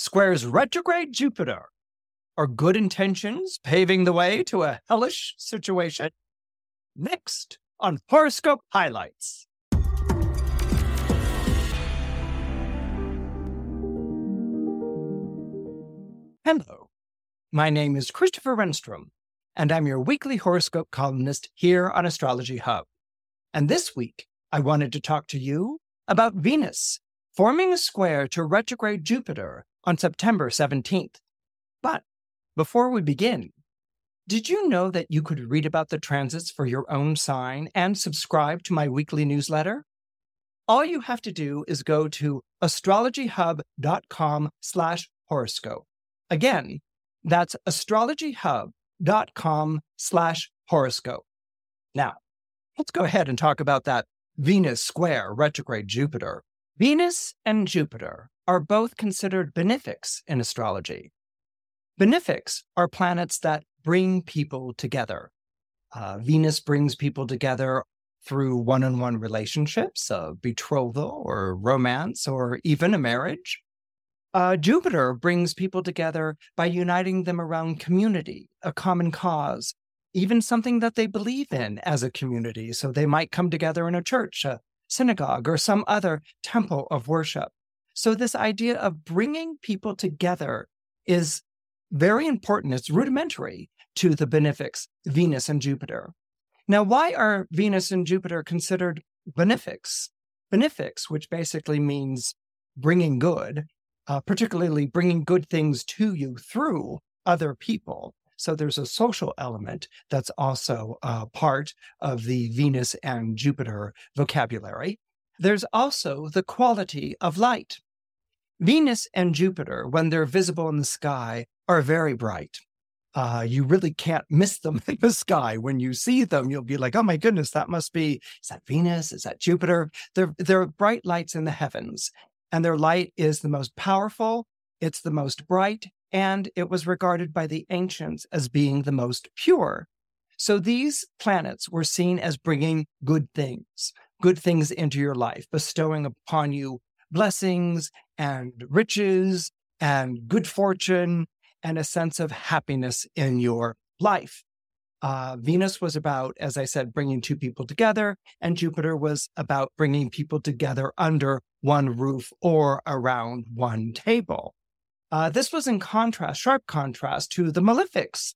squares retrograde Jupiter. Are good intentions paving the way to a hellish situation? Next on Horoscope Highlights. Hello, my name is Christopher Renstrom, and I'm your weekly horoscope columnist here on Astrology Hub. And this week, I wanted to talk to you about Venus forming a square to retrograde Jupiter on September 17th. But before we begin, did you know that you could read about the transits for your own sign and subscribe to my weekly newsletter? All you have to do is go to astrologyhub.com slash horoscope. Again, that's astrologyhub.com slash horoscope. Now, let's go ahead and talk about that Venus square retrograde Jupiter. Venus and Jupiter are both considered benefics in astrology. Benefics are planets that bring people together. Uh, Venus brings people together through one on one relationships, a betrothal or romance, or even a marriage. Uh, Jupiter brings people together by uniting them around community, a common cause, even something that they believe in as a community. So they might come together in a church, a synagogue, or some other temple of worship. So, this idea of bringing people together is very important. It's rudimentary to the benefics, Venus and Jupiter. Now, why are Venus and Jupiter considered benefics? Benefics, which basically means bringing good, uh, particularly bringing good things to you through other people. So there's a social element that's also part of the Venus and Jupiter vocabulary. There's also the quality of light. Venus and Jupiter, when they're visible in the sky, are very bright. Uh, you really can't miss them in the sky. When you see them, you'll be like, "Oh my goodness, that must be is that Venus? Is that Jupiter?" They're they're bright lights in the heavens, and their light is the most powerful. It's the most bright, and it was regarded by the ancients as being the most pure. So these planets were seen as bringing good things, good things into your life, bestowing upon you blessings and riches and good fortune and a sense of happiness in your life. Uh, Venus was about, as I said, bringing two people together, and Jupiter was about bringing people together under one roof or around one table. Uh, this was in contrast, sharp contrast to the malefics.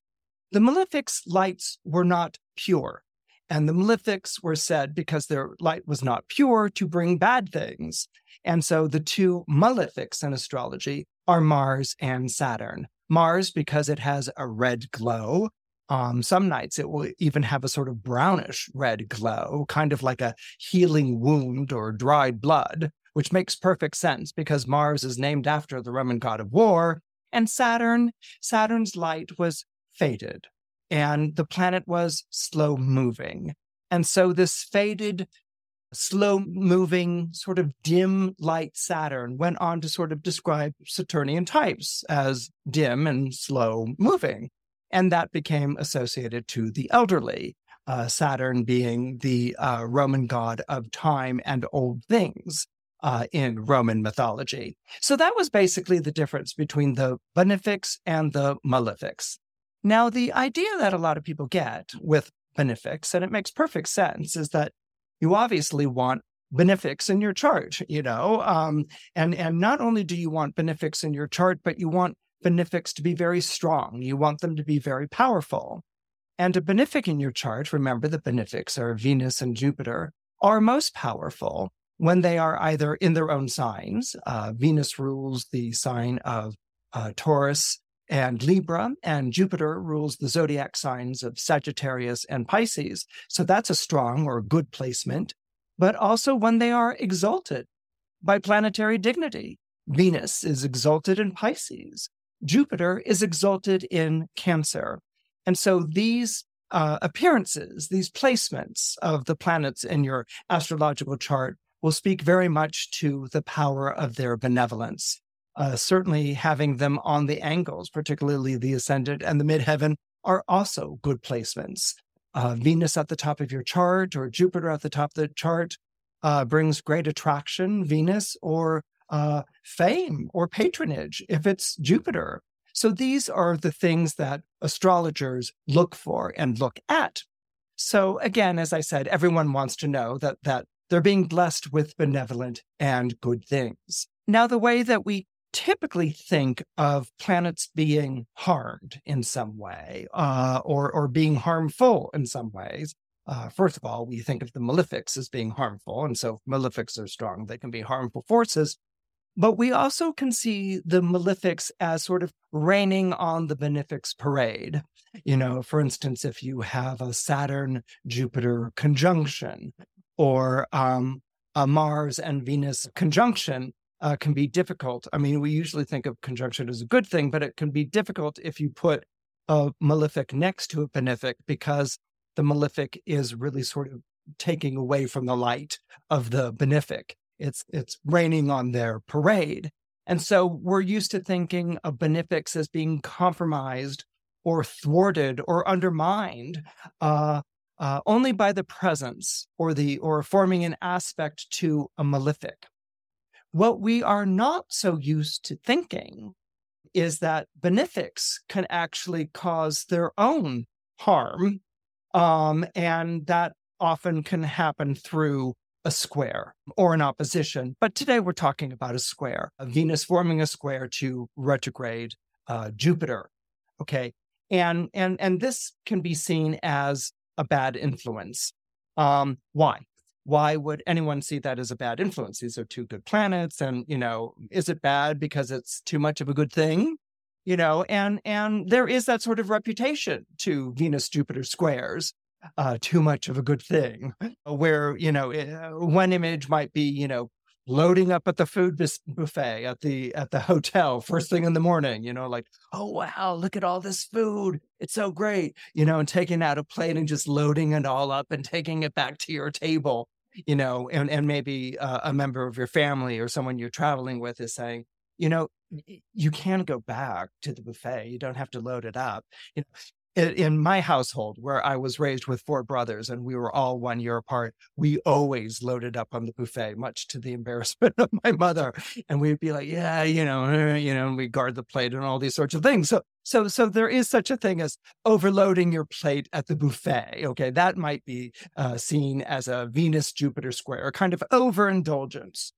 The malefics' lights were not pure, and the malefics were said because their light was not pure to bring bad things. And so the two malefics in astrology are Mars and Saturn. Mars, because it has a red glow. Um, some nights it will even have a sort of brownish red glow, kind of like a healing wound or dried blood which makes perfect sense because Mars is named after the Roman god of war, and Saturn, Saturn's light was faded, and the planet was slow moving. And so this faded, slow moving, sort of dim light Saturn went on to sort of describe Saturnian types as dim and slow moving. And that became associated to the elderly, uh, Saturn being the uh, Roman god of time and old things uh, in Roman mythology. So that was basically the difference between the benefics and the malefics. Now, the idea that a lot of people get with benefics, and it makes perfect sense, is that you obviously want benefics in your chart, you know, um, and and not only do you want benefics in your chart, but you want benefics to be very strong. You want them to be very powerful. And a benefic in your chart, remember the benefics are Venus and Jupiter, are most powerful when they are either in their own signs. Uh, Venus rules the sign of uh, Taurus and Libra, and Jupiter rules the zodiac signs of Sagittarius and Pisces. So that's a strong or good placement, but also when they are exalted by planetary dignity. Venus is exalted in Pisces. Jupiter is exalted in Cancer. And so these uh, appearances, these placements of the planets in your astrological chart will speak very much to the power of their benevolence. Uh, certainly, having them on the angles, particularly the ascendant and the midheaven, are also good placements. Uh, Venus at the top of your chart or Jupiter at the top of the chart uh, brings great attraction, Venus, or uh, fame or patronage if it's Jupiter. So these are the things that astrologers look for and look at. So again, as I said, everyone wants to know that that they're being blessed with benevolent and good things. Now, the way that we typically think of planets being harmed in some way uh, or, or being harmful in some ways. Uh, first of all, we think of the malefics as being harmful. And so malefics are strong, they can be harmful forces. But we also can see the malefics as sort of raining on the benefics parade. You know, for instance, if you have a Saturn Jupiter conjunction, or um, a Mars and Venus conjunction uh, can be difficult. I mean, we usually think of conjunction as a good thing, but it can be difficult if you put a malefic next to a benefic because the malefic is really sort of taking away from the light of the benefic. It's it's raining on their parade. And so we're used to thinking of benefics as being compromised or thwarted or undermined uh, uh, only by the presence or the or forming an aspect to a malefic. What we are not so used to thinking is that benefics can actually cause their own harm, um, and that often can happen through a square or an opposition. But today we're talking about a square, a Venus forming a square to retrograde uh, Jupiter. Okay, and and and this can be seen as a bad influence. Um, why? Why would anyone see that as a bad influence? These are two good planets, and you know, is it bad because it's too much of a good thing? You know, and and there is that sort of reputation to Venus Jupiter squares, uh, too much of a good thing, where you know eh, one image might be you know loading up at the food buffet at the at the hotel first thing in the morning you know like oh wow look at all this food. It's so great you know and taking out a plate and just loading it all up and taking it back to your table you know and and maybe uh, a member of your family or someone you're traveling with is saying you know you can go back to the buffet. You don't have to load it up. You know in my household where I was raised with four brothers and we were all one year apart, we always loaded up on the buffet, much to the embarrassment of my mother. And we'd be like, yeah, you know, uh, you know, and we guard the plate and all these sorts of things. So, so, so there is such a thing as overloading your plate at the buffet. Okay. That might be uh, seen as a Venus Jupiter square, a kind of overindulgence.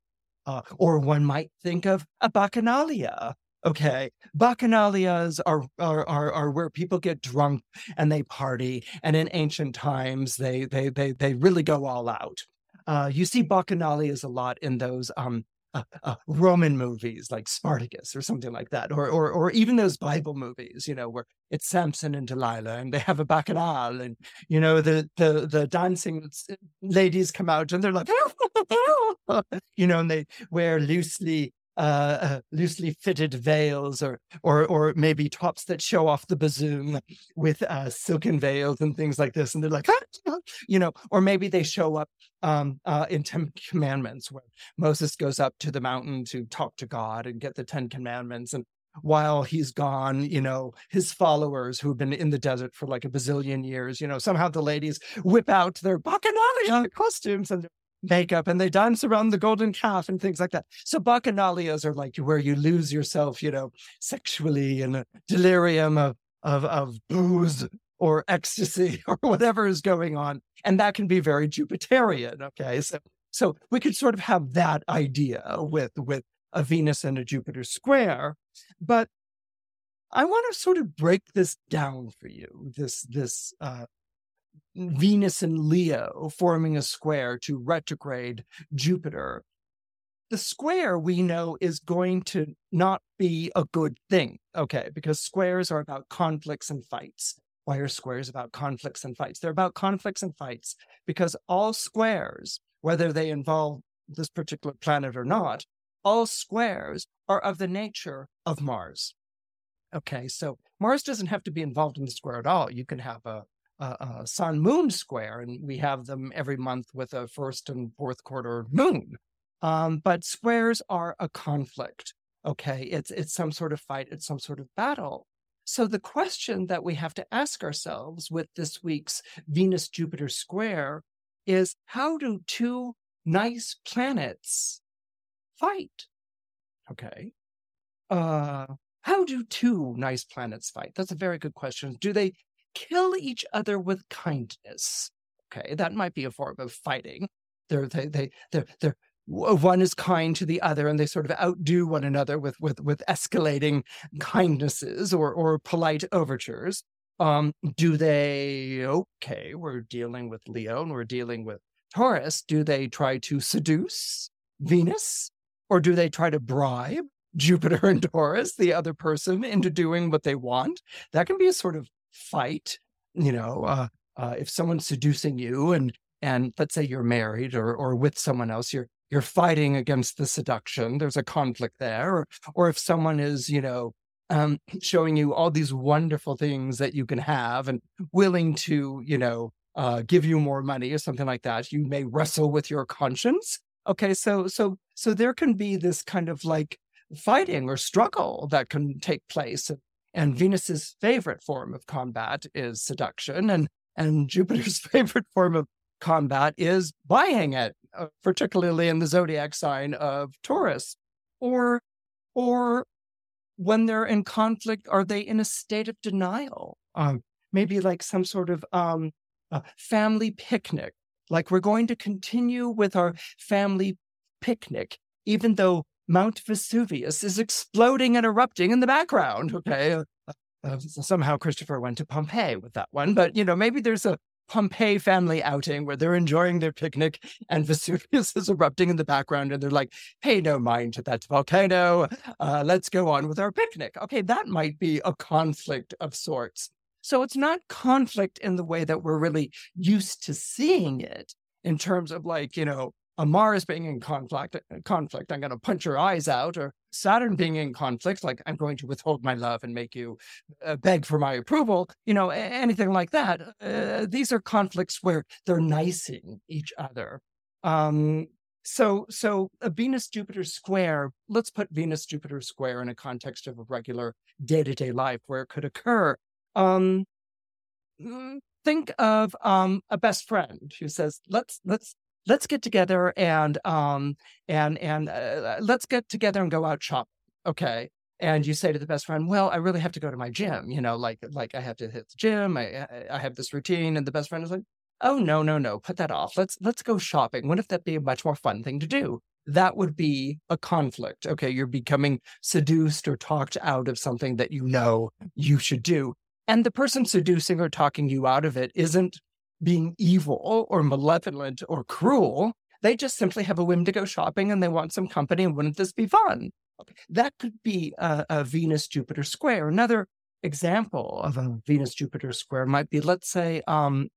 Uh, or one might think of a bacchanalia, Okay, bacchanalias are, are are are where people get drunk and they party, and in ancient times they they they they really go all out. Uh, you see bacchanalias a lot in those um, uh, uh, Roman movies like Spartacus or something like that, or, or or even those Bible movies, you know, where it's Samson and Delilah and they have a bacchanal, and you know the the the dancing ladies come out and they're like, you know, and they wear loosely uh, uh, loosely fitted veils or or or maybe tops that show off the bosom with uh, silken veils and things like this and they're like ah, you know or maybe they show up um, uh, in ten commandments where moses goes up to the mountain to talk to god and get the ten commandments and while he's gone, you know, his followers who've been in the desert for like a bazillion years, you know, somehow the ladies whip out their bacchanalia costumes and makeup and they dance around the golden calf and things like that. So bacchanalias are like where you lose yourself, you know, sexually in a delirium of of of booze or ecstasy or whatever is going on. And that can be very Jupiterian. Okay. So so we could sort of have that idea with with a Venus and a Jupiter square. But I want to sort of break this down for you, this this uh, Venus and Leo forming a square to retrograde Jupiter. The square we know is going to not be a good thing, okay, because squares are about conflicts and fights. Why are squares about conflicts and fights? They're about conflicts and fights because all squares, whether they involve this particular planet or not, all squares are of the nature of Mars. Okay, so Mars doesn't have to be involved in the square at all. You can have a, a, a sun moon square, and we have them every month with a first and fourth quarter moon. Um, but squares are a conflict. Okay, it's it's some sort of fight, it's some sort of battle. So the question that we have to ask ourselves with this week's Venus Jupiter square is how do two nice planets fight? Okay. Uh how do two nice planets fight? That's a very good question. Do they kill each other with kindness? Okay, that might be a form of fighting. They're they they they're they're one is kind to the other and they sort of outdo one another with with with escalating kindnesses or or polite overtures um do they okay we're dealing with leo and we're dealing with taurus do they try to seduce venus or do they try to bribe jupiter and taurus the other person into doing what they want that can be a sort of fight you know uh, uh if someone's seducing you and and let's say you're married or or with someone else you're you're fighting against the seduction there's a conflict there or, or if someone is you know um, showing you all these wonderful things that you can have and willing to you know uh, give you more money or something like that you may wrestle with your conscience. Okay so so so there can be this kind of like fighting or struggle that can take place and venus's favorite form of combat is seduction and and jupiter's favorite form of combat is buying it uh, particularly in the zodiac sign of Taurus? Or, or when they're in conflict, are they in a state of denial? Um, maybe like some sort of um, family picnic. Like we're going to continue with our family picnic, even though Mount Vesuvius is exploding and erupting in the background. Okay. Uh, uh, somehow Christopher went to Pompeii with that one, but you know, maybe there's a Pompeii family outing where they're enjoying their picnic and Vesuvius is erupting in the background and they're like, pay no mind to that volcano. Uh, let's go on with our picnic. Okay, that might be a conflict of sorts. So it's not conflict in the way that we're really used to seeing it in terms of like, you know, a Mars being in conflict, conflict, I'm going to punch your eyes out, or Saturn being in conflict, like I'm going to withhold my love and make you uh, beg for my approval, you know, anything like that. Uh, these are conflicts where they're nicing each other. Um, so, so a Venus Jupiter square, let's put Venus Jupiter square in a context of a regular day to day life where it could occur. Um, mm, think of um, a best friend who says, let's, let's, let's get together and um and and uh, let's get together and go out shopping okay? And you say to the best friend well i really have to go to my gym you know like like i have to hit the gym i i have this routine and the best friend is like oh no no no put that off let's let's go shopping wouldn't that be a much more fun thing to do? That would be a conflict okay? You're becoming seduced or talked out of something that you know you should do and the person seducing or talking you out of it isn't being evil or malevolent or cruel. They just simply have a whim to go shopping and they want some company. And wouldn't this be fun? That could be a, a Venus Jupiter square. Another example of a Venus Jupiter square might be let's say, um,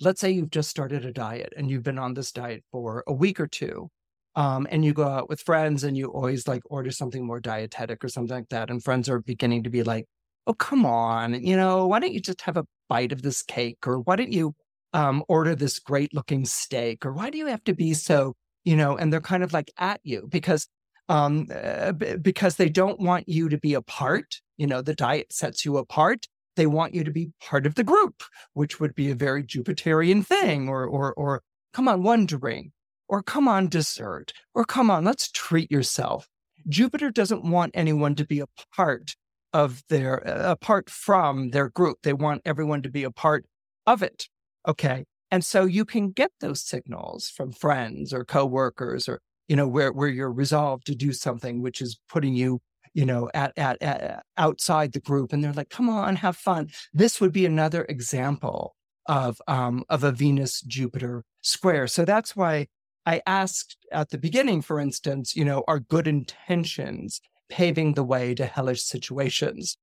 let's say you've just started a diet and you've been on this diet for a week or two. Um, and you go out with friends and you always like order something more dietetic or something like that. And friends are beginning to be like, oh, come on, you know, why don't you just have a bite of this cake? Or why don't you um, order this great looking steak? Or why do you have to be so, you know, and they're kind of like at you because um, uh, because they don't want you to be a part. You know, the diet sets you apart. They want you to be part of the group, which would be a very Jupiterian thing. Or, or, or come on, one drink, or come on, dessert, or come on, let's treat yourself. Jupiter doesn't want anyone to be a part of their uh, apart from their group. They want everyone to be a part of it. Okay. And so you can get those signals from friends or coworkers or, you know, where, where you're resolved to do something, which is putting you, you know, at, at, at outside the group. And they're like, come on, have fun. This would be another example of, um, of a Venus Jupiter square. So that's why I asked at the beginning, for instance, you know, are good intentions paving the way to hellish situations.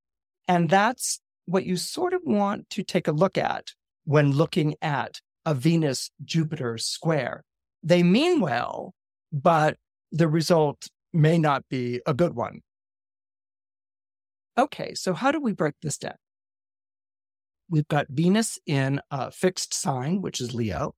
And that's what you sort of want to take a look at when looking at a Venus Jupiter square. They mean well, but the result may not be a good one. Okay, so how do we break this down? We've got Venus in a fixed sign, which is Leo,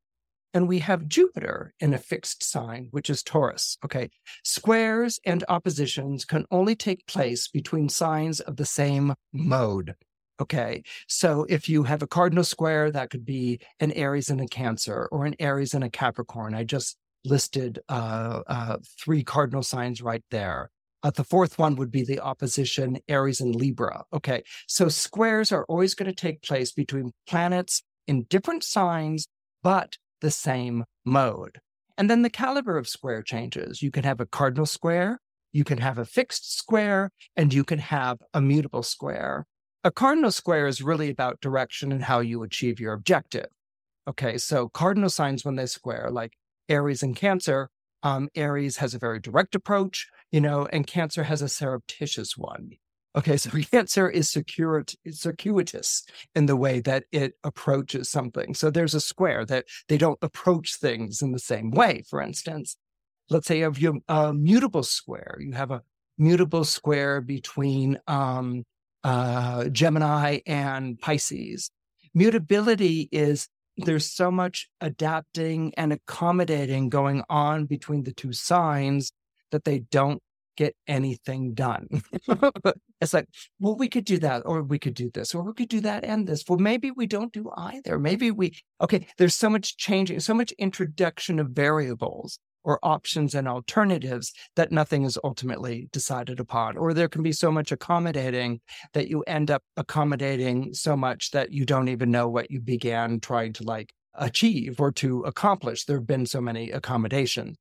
and we have Jupiter in a fixed sign, which is Taurus. Okay, squares and oppositions can only take place between signs of the same mode. Okay. So if you have a cardinal square, that could be an Aries and a Cancer or an Aries and a Capricorn. I just listed uh, uh, three cardinal signs right there. Uh, the fourth one would be the opposition Aries and Libra. Okay. So squares are always going to take place between planets in different signs, but the same mode. And then the caliber of square changes. You can have a cardinal square, you can have a fixed square, and you can have a mutable square a cardinal square is really about direction and how you achieve your objective. Okay, so cardinal signs when they square, like Aries and Cancer, um, Aries has a very direct approach, you know, and Cancer has a surreptitious one. Okay, so Cancer is circuitous in the way that it approaches something. So there's a square that they don't approach things in the same way. For instance, let's say you have a mutable square. You have a mutable square between um, uh, Gemini and Pisces. Mutability is there's so much adapting and accommodating going on between the two signs that they don't get anything done. it's like, well, we could do that, or we could do this, or we could do that and this. Well, maybe we don't do either. Maybe we, okay, there's so much changing, so much introduction of variables or options and alternatives that nothing is ultimately decided upon. Or there can be so much accommodating that you end up accommodating so much that you don't even know what you began trying to like achieve or to accomplish. There have been so many accommodations.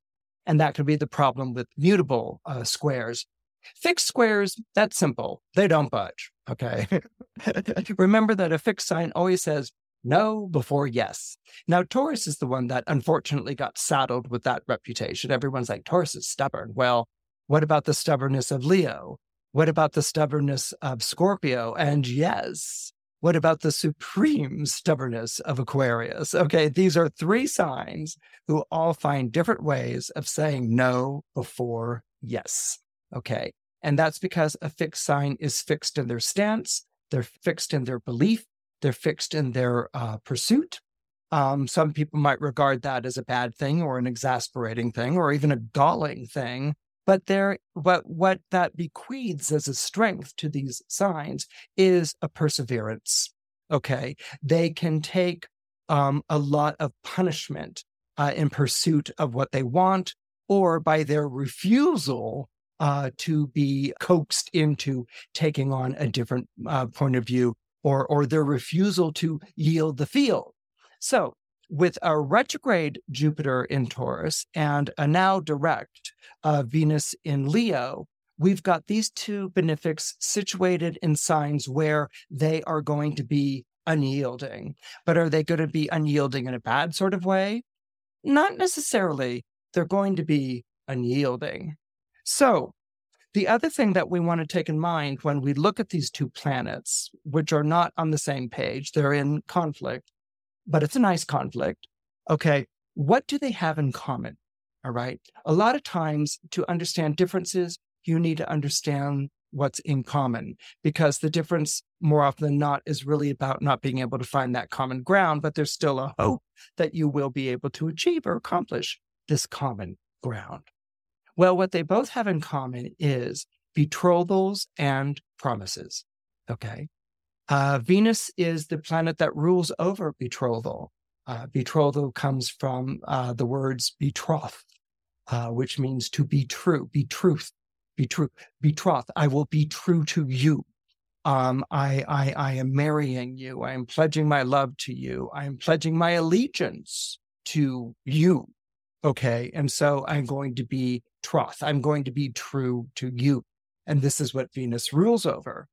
And that could be the problem with mutable uh, squares. Fixed squares, that's simple. They don't budge. Okay. Remember that a fixed sign always says no before yes. Now, Taurus is the one that unfortunately got saddled with that reputation. Everyone's like, Taurus is stubborn. Well, what about the stubbornness of Leo? What about the stubbornness of Scorpio? And yes, what about the supreme stubbornness of Aquarius? Okay, these are three signs who all find different ways of saying no before yes. Okay, and that's because a fixed sign is fixed in their stance, they're fixed in their belief, they're fixed in their uh, pursuit. Um, some people might regard that as a bad thing or an exasperating thing or even a galling thing. But there, what what that bequeaths as a strength to these signs is a perseverance. Okay, they can take um, a lot of punishment uh, in pursuit of what they want, or by their refusal uh, to be coaxed into taking on a different uh, point of view or, or their refusal to yield the field. So, with a retrograde Jupiter in Taurus and a now direct uh, Venus in Leo, we've got these two benefics situated in signs where they are going to be unyielding. But are they going to be unyielding in a bad sort of way? Not necessarily. They're going to be unyielding. So, the other thing that we want to take in mind when we look at these two planets, which are not on the same page, they're in conflict, but it's a nice conflict. Okay, what do they have in common? All right. A lot of times to understand differences, you need to understand what's in common because the difference more often than not is really about not being able to find that common ground, but there's still a oh. hope that you will be able to achieve or accomplish this common ground. Well, what they both have in common is betrothals and promises. Okay. Uh, Venus is the planet that rules over betrothal. Uh, betrothal comes from uh, the words betroth, uh, which means to be true, be truth, be true, betroth. I will be true to you. Um, I, I, I am marrying you. I am pledging my love to you. I am pledging my allegiance to you. Okay. And so I'm going to be troth. I'm going to be true to you. And this is what Venus rules over.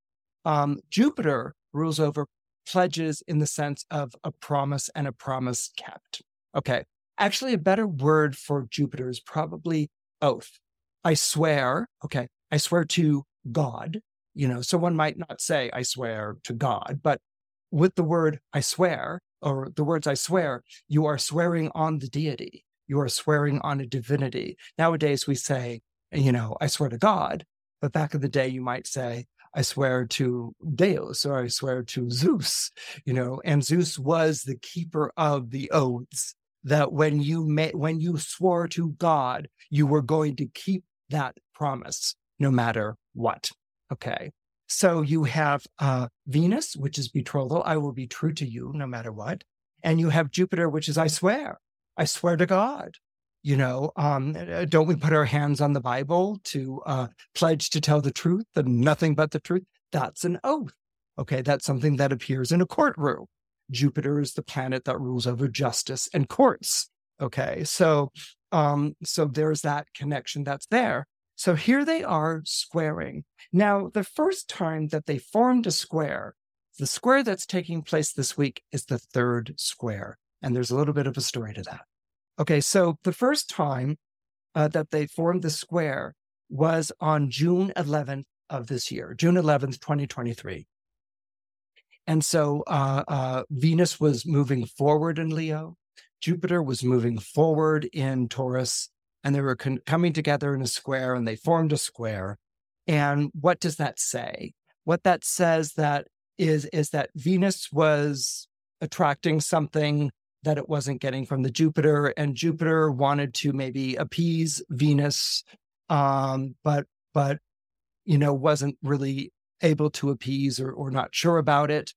Um, Jupiter rules over pledges in the sense of a promise and a promise kept. Okay. Actually, a better word for Jupiter is probably oath. I swear, okay, I swear to God. You know, someone might not say, I swear to God, but with the word I swear, or the words I swear, you are swearing on the deity You are swearing on a divinity. Nowadays, we say, you know, I swear to God. But back in the day, you might say, I swear to Deus or I swear to Zeus, you know, and Zeus was the keeper of the oaths that when you met, when you swore to God, you were going to keep that promise no matter what. Okay. So you have uh, Venus, which is betrothal. I will be true to you no matter what. And you have Jupiter, which is I swear. I swear to God. You know, um, uh, don't we put our hands on the Bible to uh, pledge to tell the truth and nothing but the truth? That's an oath. Okay, that's something that appears in a courtroom. Jupiter is the planet that rules over justice and courts. Okay, so um, so there's that connection that's there. So here they are squaring. Now, the first time that they formed a square, the square that's taking place this week is the third square. And there's a little bit of a story to that. Okay, so the first time uh, that they formed the square was on June 11th of this year, June 11th, 2023. And so uh, uh, Venus was moving forward in Leo, Jupiter was moving forward in Taurus, and they were con- coming together in a square and they formed a square. And what does that say? What that says that is is that Venus was attracting something that it wasn't getting from the Jupiter, and Jupiter wanted to maybe appease Venus, um, but but you know wasn't really able to appease or or not sure about it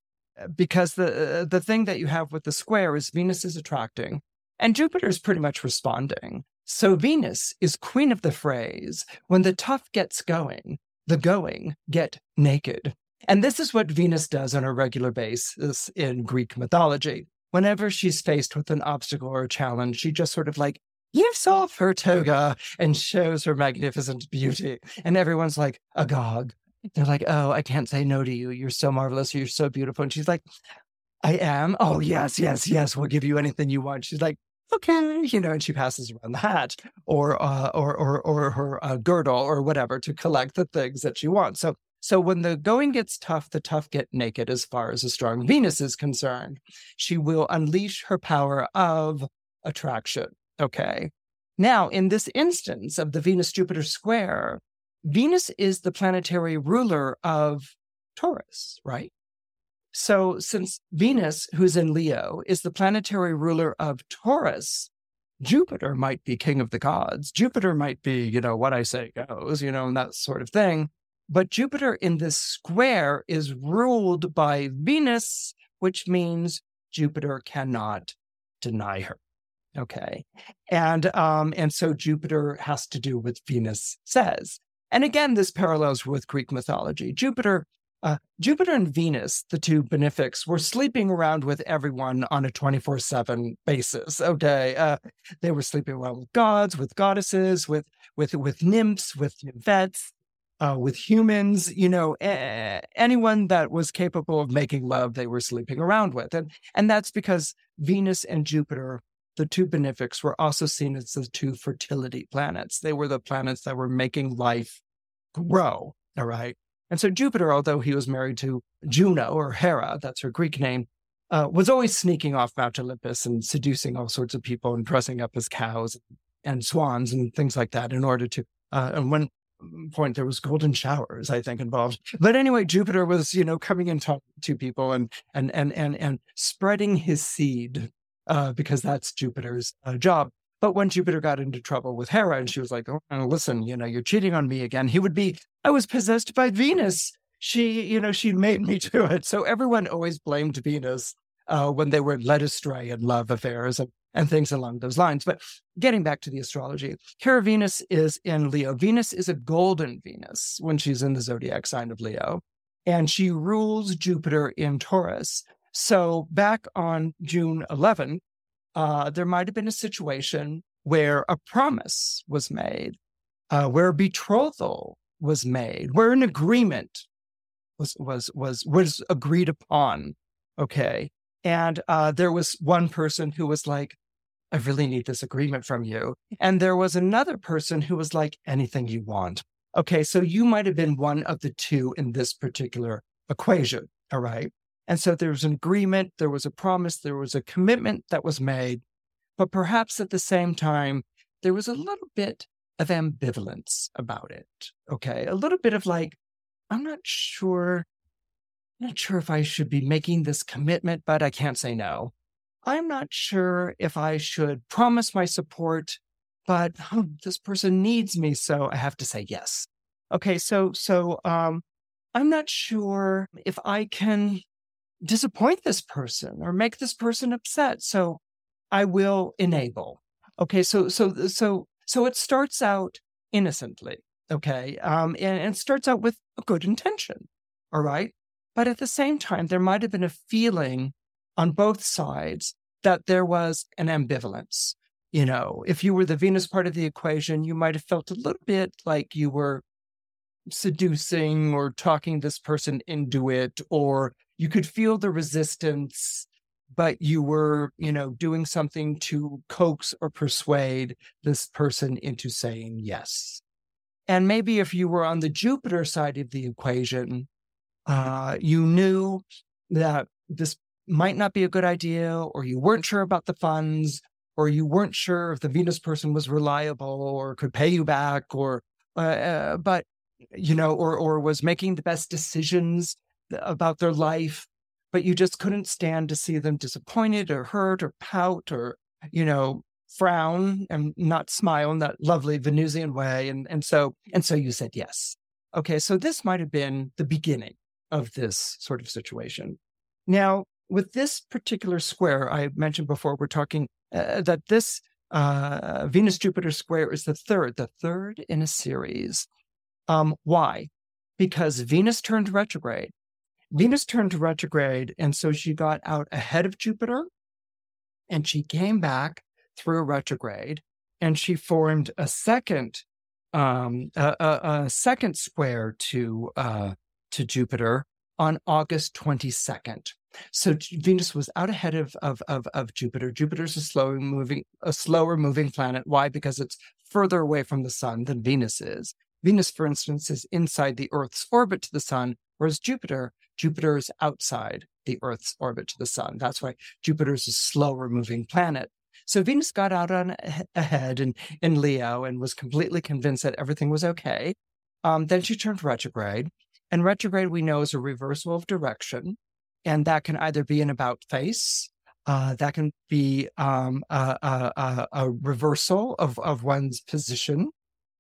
because the the thing that you have with the square is Venus is attracting and Jupiter is pretty much responding. So Venus is queen of the phrase when the tough gets going, the going get naked. And this is what Venus does on a regular basis in Greek mythology whenever she's faced with an obstacle or a challenge, she just sort of like lifts off her toga and shows her magnificent beauty. And everyone's like, agog. They're like, oh, I can't say no to you. You're so marvelous. You're so beautiful. And she's like, I am. Oh, yes, yes, yes. We'll give you anything you want. She's like, okay, you know, and she passes around the hat or uh, or or or her uh, girdle or whatever to collect the things that she wants. So so when the going gets tough, the tough get naked as far as a strong Venus is concerned. She will unleash her power of attraction. Okay. Now, in this instance of the Venus Jupiter square, Venus is the planetary ruler of Taurus, right? So, since Venus, who's in Leo, is the planetary ruler of Taurus, Jupiter might be king of the gods. Jupiter might be, you know, what I say goes, you know, and that sort of thing. But Jupiter in this square is ruled by Venus, which means Jupiter cannot deny her. Okay. And um, and so Jupiter has to do what Venus says. And again, this parallels with Greek mythology. Jupiter, uh, Jupiter and Venus, the two benefics, were sleeping around with everyone on a 24-7 basis. Okay. Uh, they were sleeping around with gods, with goddesses, with with with nymphs, with nymphets, uh, with humans, you know, a- anyone that was capable of making love, they were sleeping around with. And, and that's because Venus and Jupiter, the two benefics, were also seen as the two fertility planets. They were the planets that were making life grow. All right. And so Jupiter, although he was married to Juno or Hera, that's her Greek name, uh, was always sneaking off Mount Olympus and seducing all sorts of people and dressing up as cows and swans and things like that in order to. Uh, and when point there was golden showers i think involved. But anyway jupiter was you know coming and talking to people and and and and, and spreading his seed uh, because that's jupiter's uh, job. But when jupiter got into trouble with hera and she was like oh listen you know you're cheating on me again he would be i was possessed by venus. She you know she made me do it. So everyone always blamed venus uh, when they were led astray in love affairs and and things along those lines. But getting back to the astrology, here Venus is in Leo. Venus is a golden Venus when she's in the zodiac sign of Leo, and she rules Jupiter in Taurus. So back on June 11th, uh, there might have been a situation where a promise was made, uh, where a betrothal was made, where an agreement was was was was agreed upon. Okay, and uh, there was one person who was like, I really need this agreement from you. And there was another person who was like, anything you want. Okay, so you might have been one of the two in this particular equation. All right. And so there was an agreement, there was a promise, there was a commitment that was made. but perhaps at the same time, there was a little bit of ambivalence about it. Okay. A little bit of like, I'm not sure, I'm not sure if I should be making this commitment, but I can't say no. I'm not sure if I should promise my support, but oh, this person needs me, so I have to say yes. Okay, so so um, I'm not sure if I can disappoint this person or make this person upset, so I will enable. Okay, so so so so it starts out innocently, okay, um, and, and starts out with a good intention, all right. But at the same time, there might have been a feeling on both sides that there was an ambivalence. You know, if you were the Venus part of the equation, you might have felt a little bit like you were seducing or talking this person into it, or you could feel the resistance, but you were, you know, doing something to coax or persuade this person into saying yes. And maybe if you were on the Jupiter side of the equation, uh, you knew that this might not be a good idea, or you weren't sure about the funds, or you weren't sure if the Venus person was reliable or could pay you back, or uh, uh, but you know, or or was making the best decisions about their life, but you just couldn't stand to see them disappointed or hurt or pout or you know frown and not smile in that lovely Venusian way, and and so and so you said yes. Okay, so this might have been the beginning of this sort of situation. Now, with this particular square, I mentioned before, we're talking uh, that this uh, Venus Jupiter square is the third, the third in a series. Um, why? Because Venus turned retrograde. Venus turned retrograde, and so she got out ahead of Jupiter, and she came back through retrograde, and she formed a second, um, a, a, a second square to uh, to Jupiter on August twenty second. So Venus was out ahead of, of, of, of Jupiter. Jupiter's a slower moving, a slower moving planet. Why? Because it's further away from the sun than Venus is. Venus, for instance, is inside the Earth's orbit to the sun, whereas Jupiter, Jupiter is outside the Earth's orbit to the sun. That's why Jupiter is a slower moving planet. So Venus got out on ahead in, in Leo and was completely convinced that everything was okay. Um, then she turned retrograde. And retrograde, we know, is a reversal of direction. And that can either be an about face, uh, that can be um, a, a, a, reversal of, of one's position,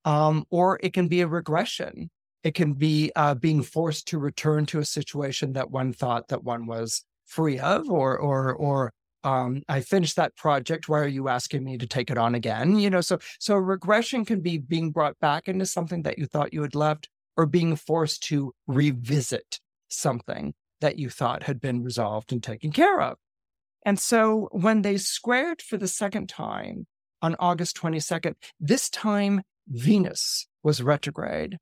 um, or it can be a regression. It can be uh, being forced to return to a situation that one thought that one was free of, or or or um, I finished that project. Why are you asking me to take it on again? You know, so so regression can be being brought back into something that you thought you had left, or being forced to revisit something that you thought had been resolved and taken care of. And so when they squared for the second time on August 22nd, this time Venus was retrograde.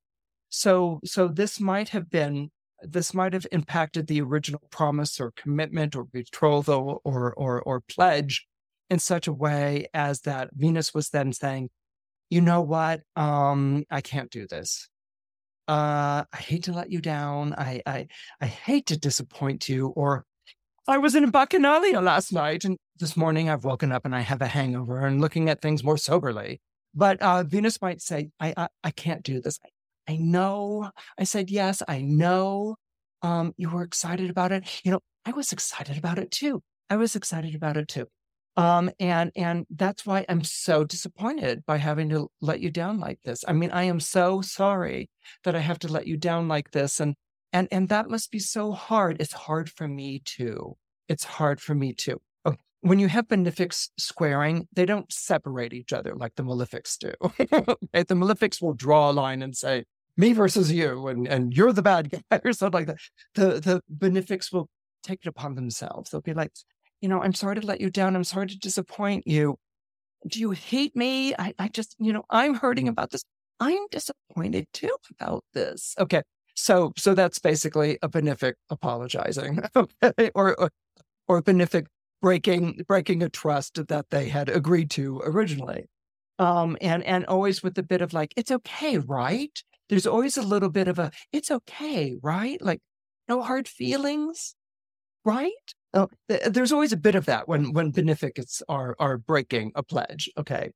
So, so this might have been, this might have impacted the original promise or commitment or betrothal or, or, or pledge in such a way as that Venus was then saying, you know what? Um, I can't do this uh, I hate to let you down. I, I, I hate to disappoint you. Or I was in a Bacchanalia last night and this morning I've woken up and I have a hangover and looking at things more soberly. But uh, Venus might say, I, I, I can't do this. I, I know. I said, yes, I know. Um, you were excited about it. You know, I was excited about it too. I was excited about it too. Um, and and that's why I'm so disappointed by having to let you down like this. I mean, I am so sorry that I have to let you down like this. And and and that must be so hard. It's hard for me too. It's hard for me too. Oh, when you have benefics squaring, they don't separate each other like the malefics do. the malefics will draw a line and say, me versus you, and, and you're the bad guy, or something like that. The the benefics will take it upon themselves. They'll be like, you know, I'm sorry to let you down. I'm sorry to disappoint you. Do you hate me? I, I just, you know, I'm hurting about this. I'm disappointed too about this. Okay. So, so that's basically a benefic apologizing okay? or, or, or benefic breaking, breaking a trust that they had agreed to originally. Um, and, and always with a bit of like, it's okay, right? There's always a little bit of a, it's okay, right? Like no hard feelings, right? Oh, there's always a bit of that when when benefics are are breaking a pledge. Okay,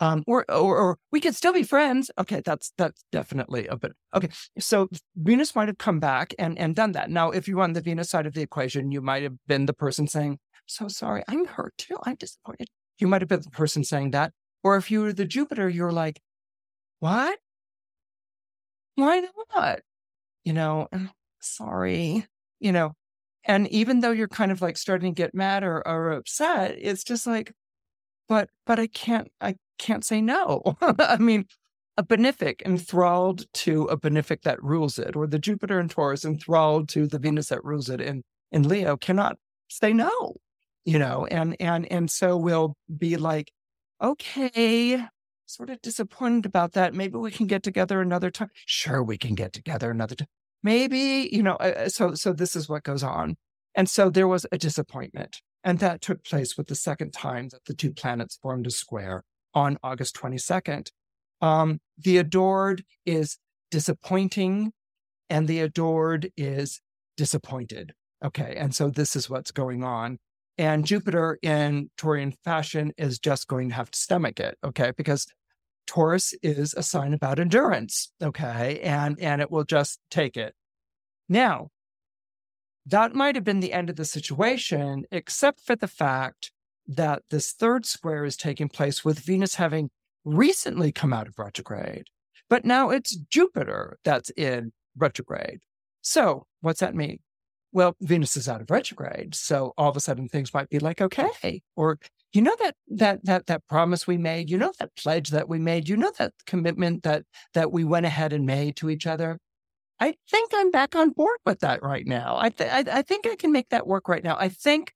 um, or, or, or we could still be friends. Okay, that's that's definitely a bit okay. So Venus might have come back and and done that. Now, if you're on the Venus side of the equation, you might have been the person saying, "So sorry, I'm hurt too. I'm disappointed." You might have been the person saying that, or if you were the Jupiter, you're like, "What? Why not?" You know, sorry. You know, and even though you're kind of like starting to get mad or, or upset, it's just like, but but I can't I can't say no. I mean, a benefic enthralled to a benefic that rules it, or the Jupiter in Taurus enthralled to the Venus that rules it in, in Leo cannot say no, you know, and and and so we'll be like, okay, sort of disappointed about that. Maybe we can get together another time. Sure, we can get together another time. Maybe, you know, so so this is what goes on. And so there was a disappointment. And that took place with the second time that the two planets formed a square on August 22nd. Um, the adored is disappointing and the adored is disappointed. Okay. And so this is what's going on. And Jupiter in Taurian fashion is just going to have to stomach it. Okay. Because Taurus is a sign about endurance. Okay. And, and it will just take it. Now, that might have been the end of the situation, except for the fact that this third square is taking place with Venus having recently come out of retrograde. But now it's Jupiter that's in retrograde. So what's that mean? Well, Venus is out of retrograde. So all of a sudden things might be like, okay, or you know that that that that promise we made, you know that pledge that we made, you know that commitment that that we went ahead and made to each other. I think I'm back on board with that right now. I, th- I, I think I can make that work right now. I think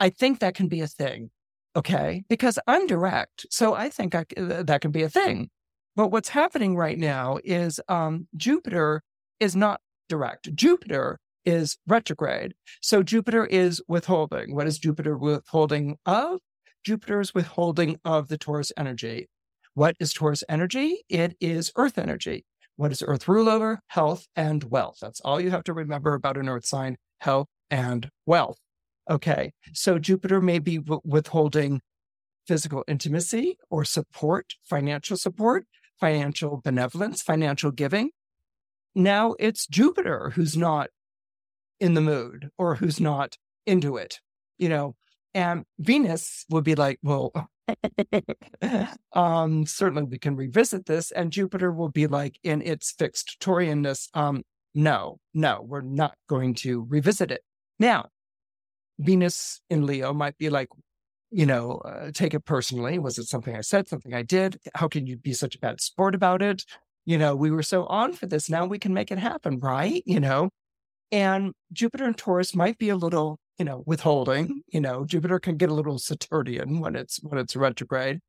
I think that can be a thing. Okay. Because I'm direct. So I think I, uh, that can be a thing. But what's happening right now is um, Jupiter is not direct. Jupiter is retrograde. So Jupiter is withholding. What is Jupiter withholding of? Jupiter is withholding of the Taurus energy. What is Taurus energy? It is earth energy. What does earth rule over? Health and wealth. That's all you have to remember about an earth sign health and wealth. Okay. So Jupiter may be w- withholding physical intimacy or support, financial support, financial benevolence, financial giving. Now it's Jupiter who's not in the mood or who's not into it, you know, and Venus would be like, well, um, certainly we can revisit this. And Jupiter will be like in its fixed Taurianness, um, no, no, we're not going to revisit it. Now, Venus in Leo might be like, you know, uh, take it personally. Was it something I said, something I did? How can you be such a bad sport about it? You know, we were so on for this. Now we can make it happen, right? You know, and Jupiter and Taurus might be a little, you know, withholding. You know, Jupiter can get a little Saturnian when it's when it's retrograde.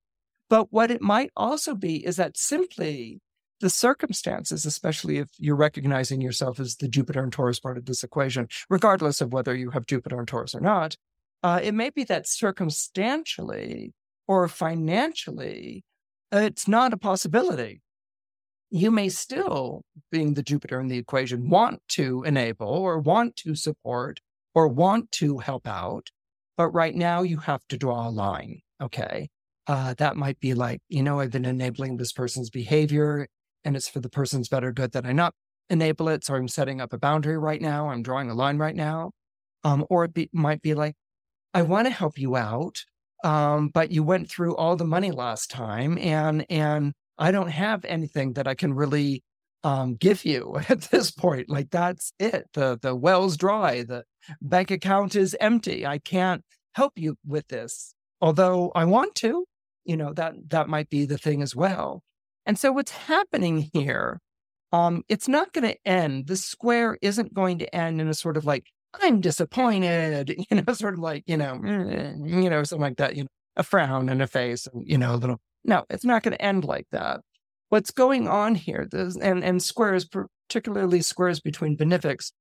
But what it might also be is that simply the circumstances, especially if you're recognizing yourself as the Jupiter and Taurus part of this equation, regardless of whether you have Jupiter and Taurus or not, uh, it may be that circumstantially or financially, it's not a possibility. You may still, being the Jupiter in the equation, want to enable or want to support or want to help out. But right now, you have to draw a line. Okay. Uh, that might be like, you know, I've been enabling this person's behavior and it's for the person's better good that I not enable it. So I'm setting up a boundary right now. I'm drawing a line right now. Um, or it be, might be like, I want to help you out, um, but you went through all the money last time, and and I don't have anything that I can really um, give you at this point. Like that's it. The the well's dry. The bank account is empty. I can't help you with this. Although I want to, you know that that might be the thing as well. And so what's happening here, um, it's not going to end. The square isn't going to end in a sort of like, I'm disappointed, you know, sort of like, you know, you know, something like that, you know, a frown and a face, and, you know, a little. No, it's not going to end like that. What's going on here, there's, and, and squares, particularly squares between benefics,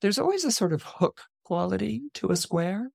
there's always a sort of hook quality to a square.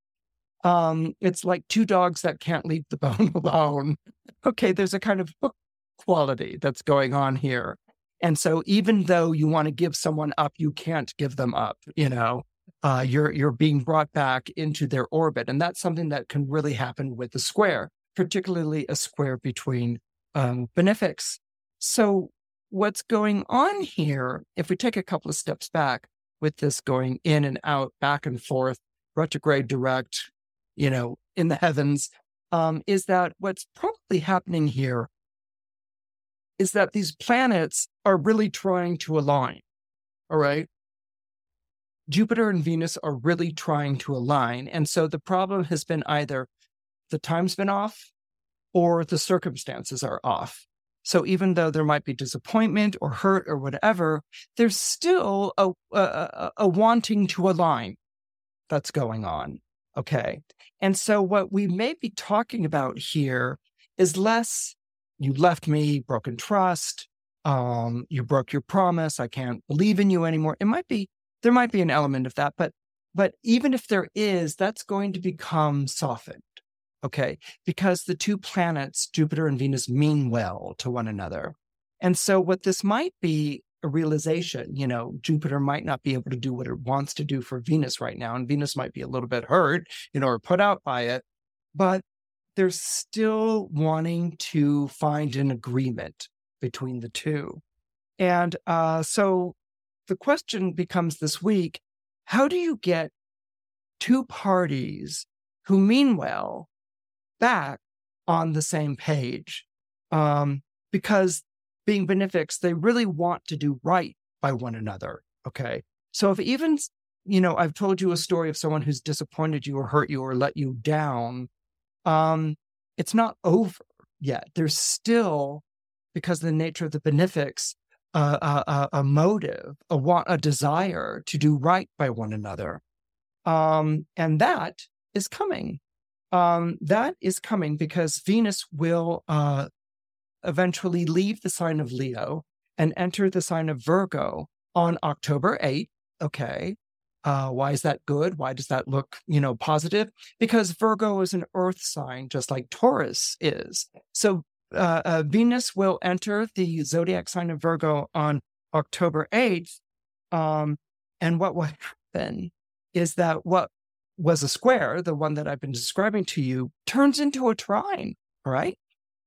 Um, it's like two dogs that can't leave the bone alone. Okay, there's a kind of hook quality that's going on here. And so even though you want to give someone up, you can't give them up, you know? uh, you're you're being brought back into their orbit, and that's something that can really happen with a square, particularly a square between um, benefics. So what's going on here? If we take a couple of steps back with this going in and out, back and forth, retrograde, direct, you know, in the heavens, um, is that what's probably happening here is that these planets are really trying to align. All right. Jupiter and Venus are really trying to align. And so the problem has been either the time's been off or the circumstances are off. So even though there might be disappointment or hurt or whatever, there's still a, a, a wanting to align that's going on. Okay. And so what we may be talking about here is less you left me, broken trust, um, you broke your promise, I can't believe in you anymore. It might be there might be an element of that, but but even if there is, that's going to become softened. Okay. Because the two planets, Jupiter and Venus, mean well to one another. And so what this might be a realization, you know, Jupiter might not be able to do what it wants to do for Venus right now. And Venus might be a little bit hurt, you know, or put out by it. But they're still wanting to find an agreement between the two. And uh, so the question becomes this week how do you get two parties who mean well back on the same page? Um, because being benefics, they really want to do right by one another. Okay. So if even, you know, I've told you a story of someone who's disappointed you or hurt you or let you down, um, it's not over yet. There's still, because of the nature of the benefics, a, a, a motive, a want, a desire to do right by one another. Um, and that is coming. Um, that is coming because Venus will uh, eventually leave the sign of Leo and enter the sign of Virgo on October 8th. Okay. Uh, why is that good? Why does that look, you know, positive? Because Virgo is an earth sign, just like Taurus is. So uh, uh, Venus will enter the zodiac sign of Virgo on October 8th. Um, and what will happen is that what was a square, the one that I've been describing to you, turns into a trine, right?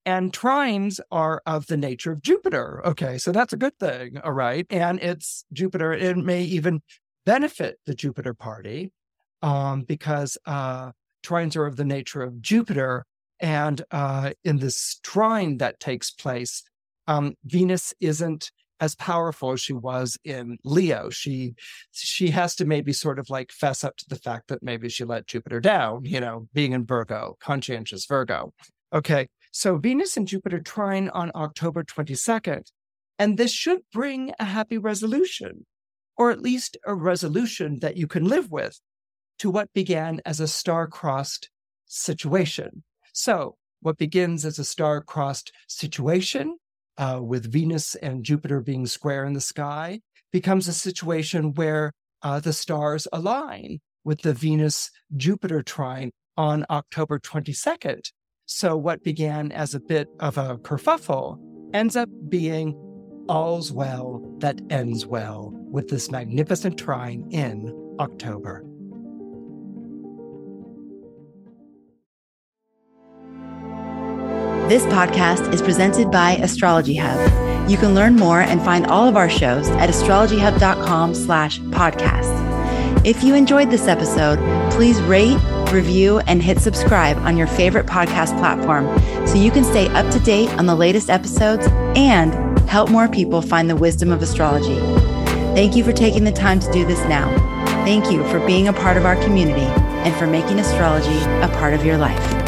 And trines are of the nature of Jupiter. Okay, so that's a good thing. All right. And it's Jupiter. It may even benefit the Jupiter party um, because uh, trines are of the nature of Jupiter and uh, in this trine that takes place, um, Venus isn't as powerful as she was in Leo. She she has to maybe sort of like fess up to the fact that maybe she let Jupiter down, you know, being in Virgo, conscientious Virgo. Okay. So Venus and Jupiter trine on October 22nd. And this should bring a happy resolution, or at least a resolution that you can live with to what began as a star crossed situation. So, what begins as a star crossed situation uh, with Venus and Jupiter being square in the sky becomes a situation where uh, the stars align with the Venus Jupiter trine on October 22nd. So, what began as a bit of a kerfuffle ends up being all's well that ends well with this magnificent trine in October. This podcast is presented by Astrology Hub. You can learn more and find all of our shows at astrologyhub.com slash podcast. If you enjoyed this episode, please rate, review, and hit subscribe on your favorite podcast platform so you can stay up to date on the latest episodes and help more people find the wisdom of astrology. Thank you for taking the time to do this now. Thank you for being a part of our community and for making astrology a part of your life.